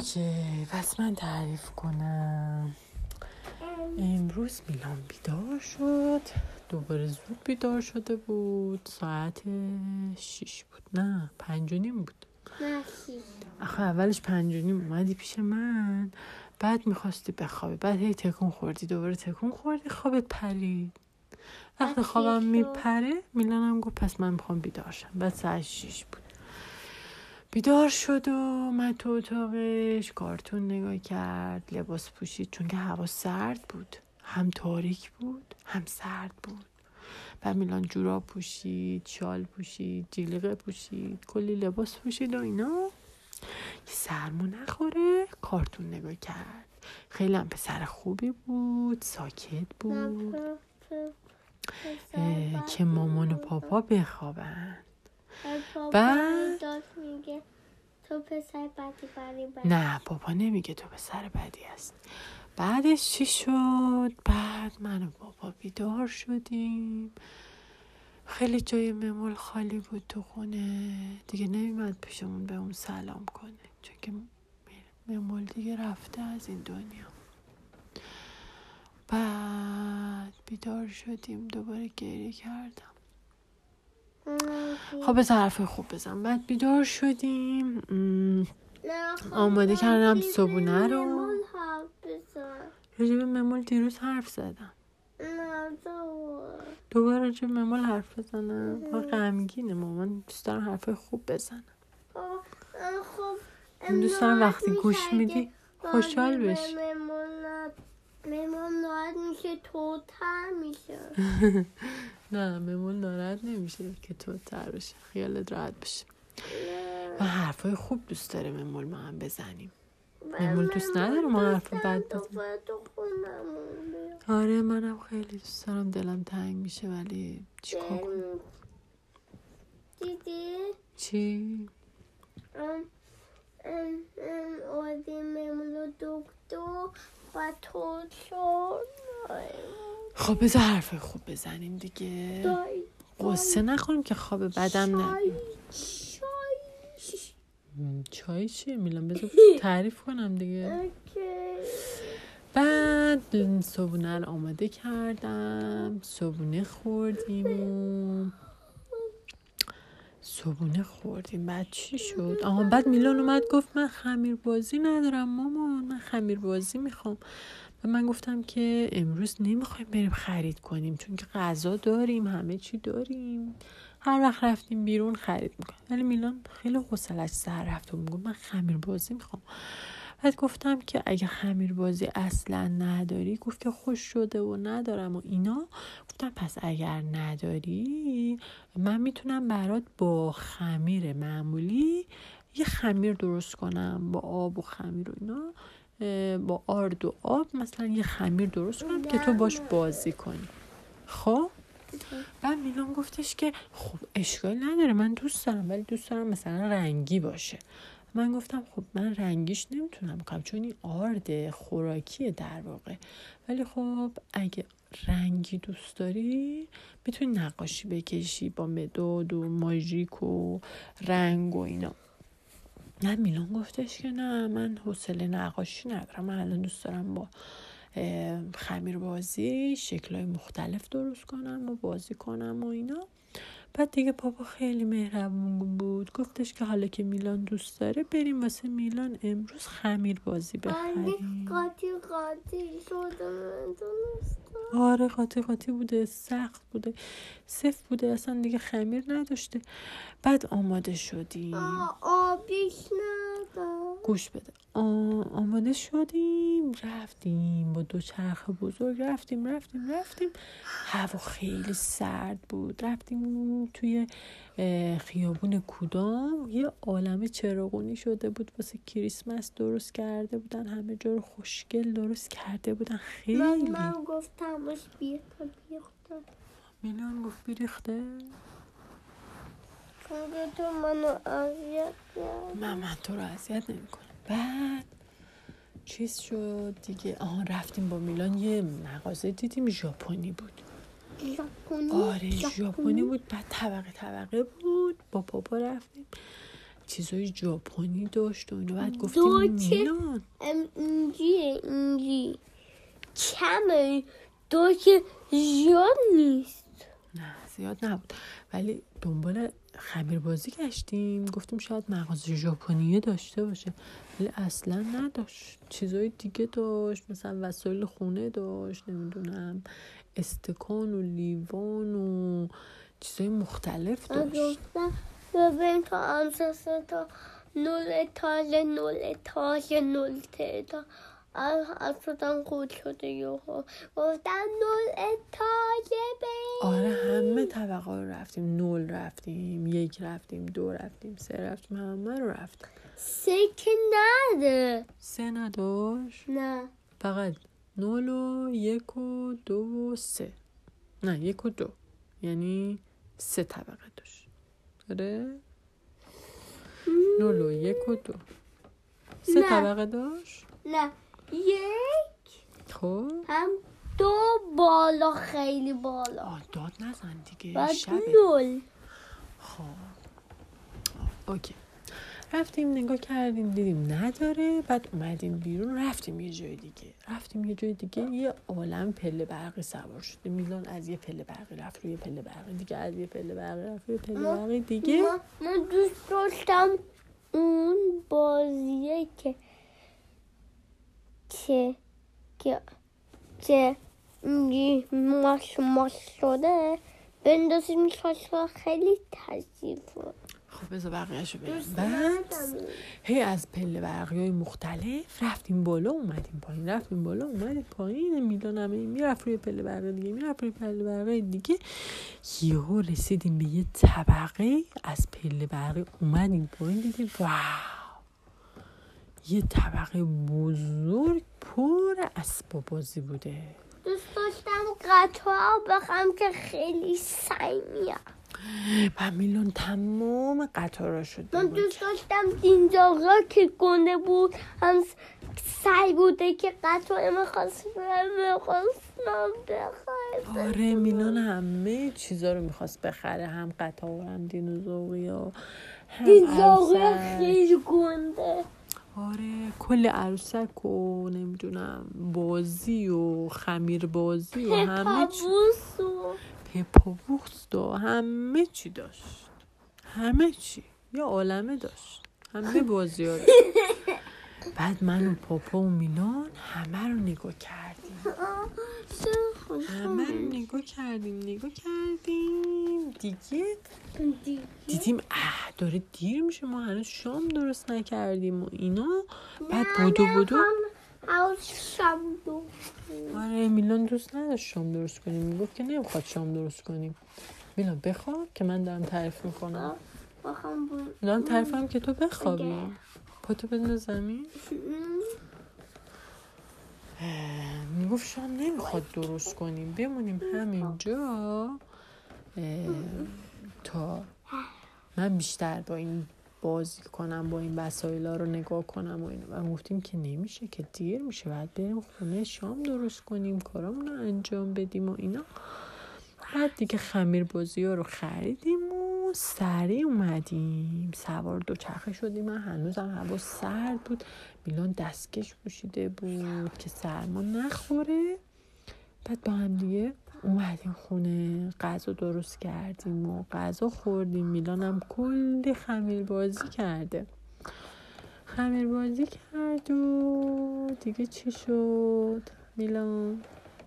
اوکی پس من تعریف کنم. امروز میلان بیدار شد. دوباره زود بیدار شده بود. ساعت شیش بود. نه پنج و نیم بود. آخه اولش پنج و نیم اومدی پیش من. بعد می‌خواستی بخوابی. بعد هی تکون خوردی. دوباره تکون خوردی. خوابت پرید وقتی خوابم میپره میلانم گفت پس من می‌خوام بیدار شم. بعد ساعت شیش بود. بیدار شد و من تو اتاقش کارتون نگاه کرد لباس پوشید چون که هوا سرد بود. هم تاریک بود هم سرد بود. و میلان جورا پوشید شال پوشید جیلیقه پوشید کلی لباس پوشید و اینا. که سرمو نخوره کارتون نگاه کرد. خیلی هم پسر خوبی بود ساکت بود. که مامان و پاپا بخوابن. بعد تو پسر بدی بری نه پاپا نمیگه تو پسر بدی است بعدش چی شد؟ بعد من و بابا بیدار شدیم. خیلی جای ممول خالی بود تو خونه. دیگه نمیمد پیشمون به اون سلام کنه. چون که ممول دیگه رفته از این دنیا. بعد بیدار شدیم دوباره گریه کردم. خب به حرف خوب بزن. بعد بیدار شدیم. آماده کردم صبونه رو. راجب ممول دیروز حرف زدم. دوباره راجب ممول حرف بزنم. ما غمگینه مامان. دوست دارم حرف خوب بزنم. دوست دارم وقتی گوش میدی خوشحال بشی. ناراحت میشه تو تر میشه. نه ممون ناراحت نمیشه که تو تر بشه خیالت راحت بشه. و حرفای خوب دوست داره ممول ما هم بزنیم. ممول دوست نداره ما حرف بد بزنیم آره منم خیلی دوست دارم. دلم تنگ میشه ولی چیکار کنم؟ دیدی؟ چی؟ ام ام ام و دکتر و تو شد خب بذار حرف خوب بزنیم دیگه. قصه نخوریم که خواب بدم نه. چای چیه میلان بذار تعریف کنم دیگه. بعد صبونه رو آماده کردم. صبونه خوردیم و صبونه خوردیم. بعد چی شد؟ آها بعد میلان اومد گفت من خمیر بازی ندارم مامان من خمیر بازی می‌خوام. و من گفتم که امروز نمی‌خوایم بریم خرید کنیم چون که غذا داریم همه چی داریم. هر وقت رفتیم بیرون خرید می‌کنیم. ولی میلان خیلی حوصلش سر رفت و می‌گفت من خمیر بازی می‌خوام. بعد گفتم که اگه خمیر بازی اصلا نداری گفت که خوش شده و ندارم و اینا. گفتم پس اگر نداری من می‌تونم برات با خمیر معمولی یه خمیر درست کنم با آب و خمیر و اینا. با آرد و آب مثلا یه خمیر درست کنم که تو باش بازی کنی. خب؟ بعد میلان گفتش که خب اشکال نداره من دوست دارم ولی دوست دارم مثلا رنگی باشه. من گفتم خب من رنگیش نمی‌تونم بکنم چون این آرد خوراکیه در واقع. ولی خب اگه رنگی دوست داری می‌تونی نقاشی بکشی با مداد و ماژیک و رنگ و اینا. نه میلان گفتش که نه من حوصله نقاشی ندارم. من الان دوست دارم با خمیر بازی شکلهای مختلف درست کنم و بازی کنم و اینا. بعد دیگه پاپا خیلی مهربون بود. گفتش که حالا که میلان دوست داره بریم واسه میلان امروز خمیر بازی بخریم. قاطی قاطی. شده آره قاطی قاطی بوده. سخت بوده. سفت بوده. اصلا دیگه خمیر نداشته. بعد آماده شدیم. آبیش ندار گوش بده. آماده شدیم رفتیم. با دو چرخ بزرگ رفتیم رفتیم رفتیم. هوا خیلی سرد بود. رفتیم توی خیابون کودام یه عالم چراغونی شده بود. واسه کریسمس درست کرده بودن. همه جا رو خوشگل درست کرده بودن. خیلی. من, من گفتم باش میلان گفت بیریخته. تو منو اذیت من من تو رو اذیت نمی کنم بعد چیز شد دیگه. آها رفتیم با میلان یه مغازه دیدیم. ژاپنی بود. ژاپنی؟ آره ژاپنی؟ بود. بعد طبقه طبقه بود. با پاپا رفتیم. چیزای ژاپنی داشت و اینو. بعد گفتیم؟ میلان. ام اینجیه اینجی. کمه. دو که زیاد نیست. نه زیاد نبود. ولی دنبال خمیر بازی گشتیم. گفتیم شاید مغازه ژاپنیه داشته باشه. ولی اصلا نداشت. چیزای دیگه داشت. مثلا وسایل خونه داشت. نمی‌دونم استکان و لیوان و چیزای مختلف داشت. ببین تا امساس تا نول اتاج نول اتاج نول تعداد. اصلا خود شده یوهو گفتم نول اتاج بی آره همه طبقه رو رفتیم. نول رفتیم یک رفتیم دو رفتیم سه رفتیم همه رو رفتیم. سه که نده. سه نداشت؟ نه. فقط نول و یک و دو و سه. نه یک و دو. یعنی سه طبقه داشت. آره؟ نول و یک و دو. سه نه. طبقه داشت؟ نه. یک. خب. هم دو بالا خیلی بالا. آه داد نزن دیگه بعد نول. خب. اوکی. رفتیم نگاه کردیم دیدیم نداره. بعد اومدیم بیرون رفتیم یه جای دیگه. رفتیم یه جای دیگه یه عالم پله برقی سوار شده. میلان از یه پله برقی رفت روی پله برقی. دیگه از یه پله برقی رفت روی پله برقی دیگه. من, من دوست داشتم اون بازیه که که که که ماش ماش شده بندازیم شاشا خیلی تضیف خب بذار بقیهشو بگم. بعد. هی از پله برقی های مختلف رفتیم بالا اومدیم پایین. رفتیم بالا اومدیم پایین. میلان همه می‌رفت روی پله برقی دیگه می‌رفت روی پله برقی دیگه. یهو رسیدیم به یه طبقه از پله برقی اومدیم پایین دیدیم واو. یه طبقه بزرگ پر اسباب بازی بوده. دوست داشتم قطعه بخوام که خیلی سعیمیه و میلان تمام قطارا شد من دوست داشتم دینجاقا که گنده بود هم سعی بوده که قطعه می‌خواست می‌خواستم بخواست آره میلان همه چیزا رو می‌خواست بخره هم قطار و هم دینوزوریا هم دینجاقا عروسک. خیلی گنده. آره کل عروسک و نمی‌دونم بازی و خمیر بازی و همه چی. پپابوس و همه چی داشت. همه چی. یه عالمه داشت. همه بازی ها بعد من و پاپا و میلان همه رو نگاه کردیم. همه رو نگاه کردیم نگاه کردیم. دیگه؟ دیدیم اه داره دیر میشه. ما هنوز شام درست نکردیم و اینا. بعد بودو بودو. دو آره میلان دوست نداشت شام درست کنیم. می‌گفت که نمی‌خواد شام درست کنیم. میلان بخواب که من دارم تعریف می‌کنم. دارم تعریفم که تو بخوابی. پاتو بنداز زمین. می‌گفت شام نمی‌خواد درست کنیم. بمونیم همینجا. تا من بیشتر با این بازی کنم با این وسایل رو نگاه کنم و اینو. و گفتیم که نمیشه که دیر میشه. باید بریم خونه شام درست کنیم کارامون رو انجام بدیم و اینا. بعد دیگه خمیر بازی ها رو خریدیم. و سریع اومدیم. سوار دوچرخه شدیم. من هنوزم هوا سرد بود. میلان دستکش پوشیده بود که سرما نخوره. بعد با هم دیگه اومدیم خونه. غذا درست کردیم و غذا خوردیم. میلانم کلی خمیر بازی کرده. خمیر بازی کرد و دیگه چی شد؟ میلان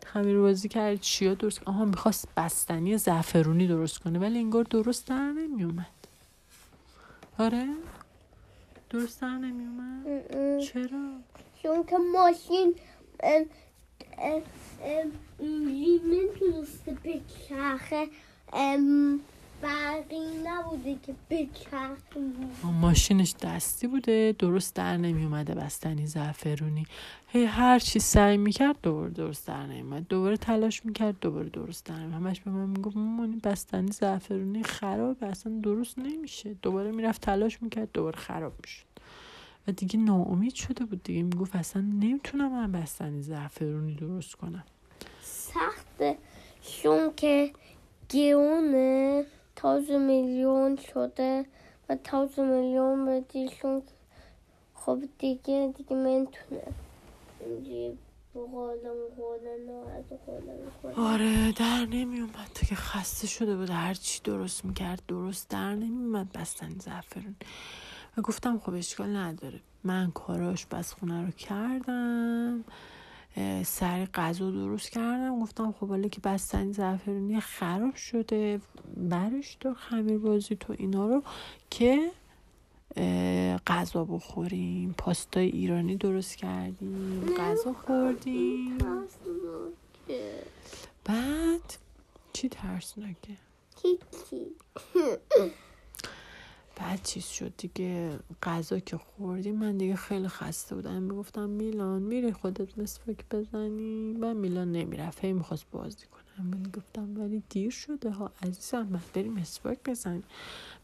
خمیر بازی کرد. چیا درست آها می‌خواست بستنی زعفرونی درست کنه ولی انگار درست در نمیومد آره؟ درست در نمیومد چرا؟ چون که ماشین ام، ام، ام، برقی نبوده که بچرخه ماشینش دستی بوده درست در نمی اومده بستنی زعفرونی. هی هر چی سعی می‌کرد دوباره درست در نمیومد دوباره تلاش می‌کرد دوباره درست در نمیومد همش به من می‌گفت مامانی بستنی زعفرونی خراب اصلا درست نمیشه. دوباره می‌رفت تلاش می‌کرد دوباره خراب می‌شد. و دیگه ناامید شده بود دیگه. می‌گفت اصلا نمی‌تونم من بستنی زعفرونی درست کنم. سخته چون که گیونه. تازه میلیون شده و تازه میلیون بدیشون خب دیگه دیگه منتونه آره در نمی اومد تو که خسته شده بود. هر چی درست می‌کرد درست در نمی اومد بستنی زعفرون. و گفتم خب اشکال نداره. من کاراش بس خونه رو کردم. سری غذا درست کردم. گفتم خب حالا که بستنی زعفرونی خراب شده برش تو خمیر بازی تو اینا رو که غذا بخوریم. پاستای ایرانی درست کردیم غذا خوردیم. بعد چی ترسناکه؟ بعد چیز شد دیگه غذا که خوردیم من دیگه خیلی خسته بودم. می‌گفتم میلان میری خودت مسواک بزنی؟ و میلان نمی‌رفت هی می‌خواست بازی کنم. من گفتم ولی دیر شده ها عزیزم بعد بریم مسواک بزنی.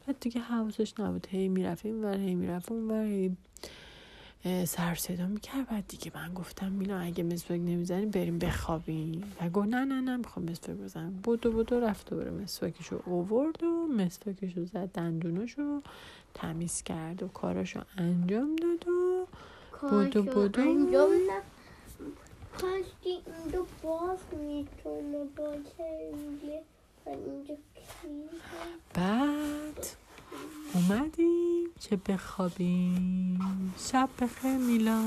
بعد دیگه حواسش نبود. هی می‌رفت این ور هی می‌رفت اون ور هی سر صدا می‌کرد. بعد دیگه من گفتم میلا اگه مسواک نمی‌زنی بریم بخوابیم. و گفت نه نه نه می‌خوام مسواک بزنم. بودو بودو رفت دوباره مسواکشو اوورد و مسواکشو زد دندوناشو تمیز کرد و کاراشو انجام داد و بودو بودو. انجام نه کاشکی اینجا باز می‌تونه باشه اینجا بعد اومدیم که بخوابیم؟ شب بخیر میلان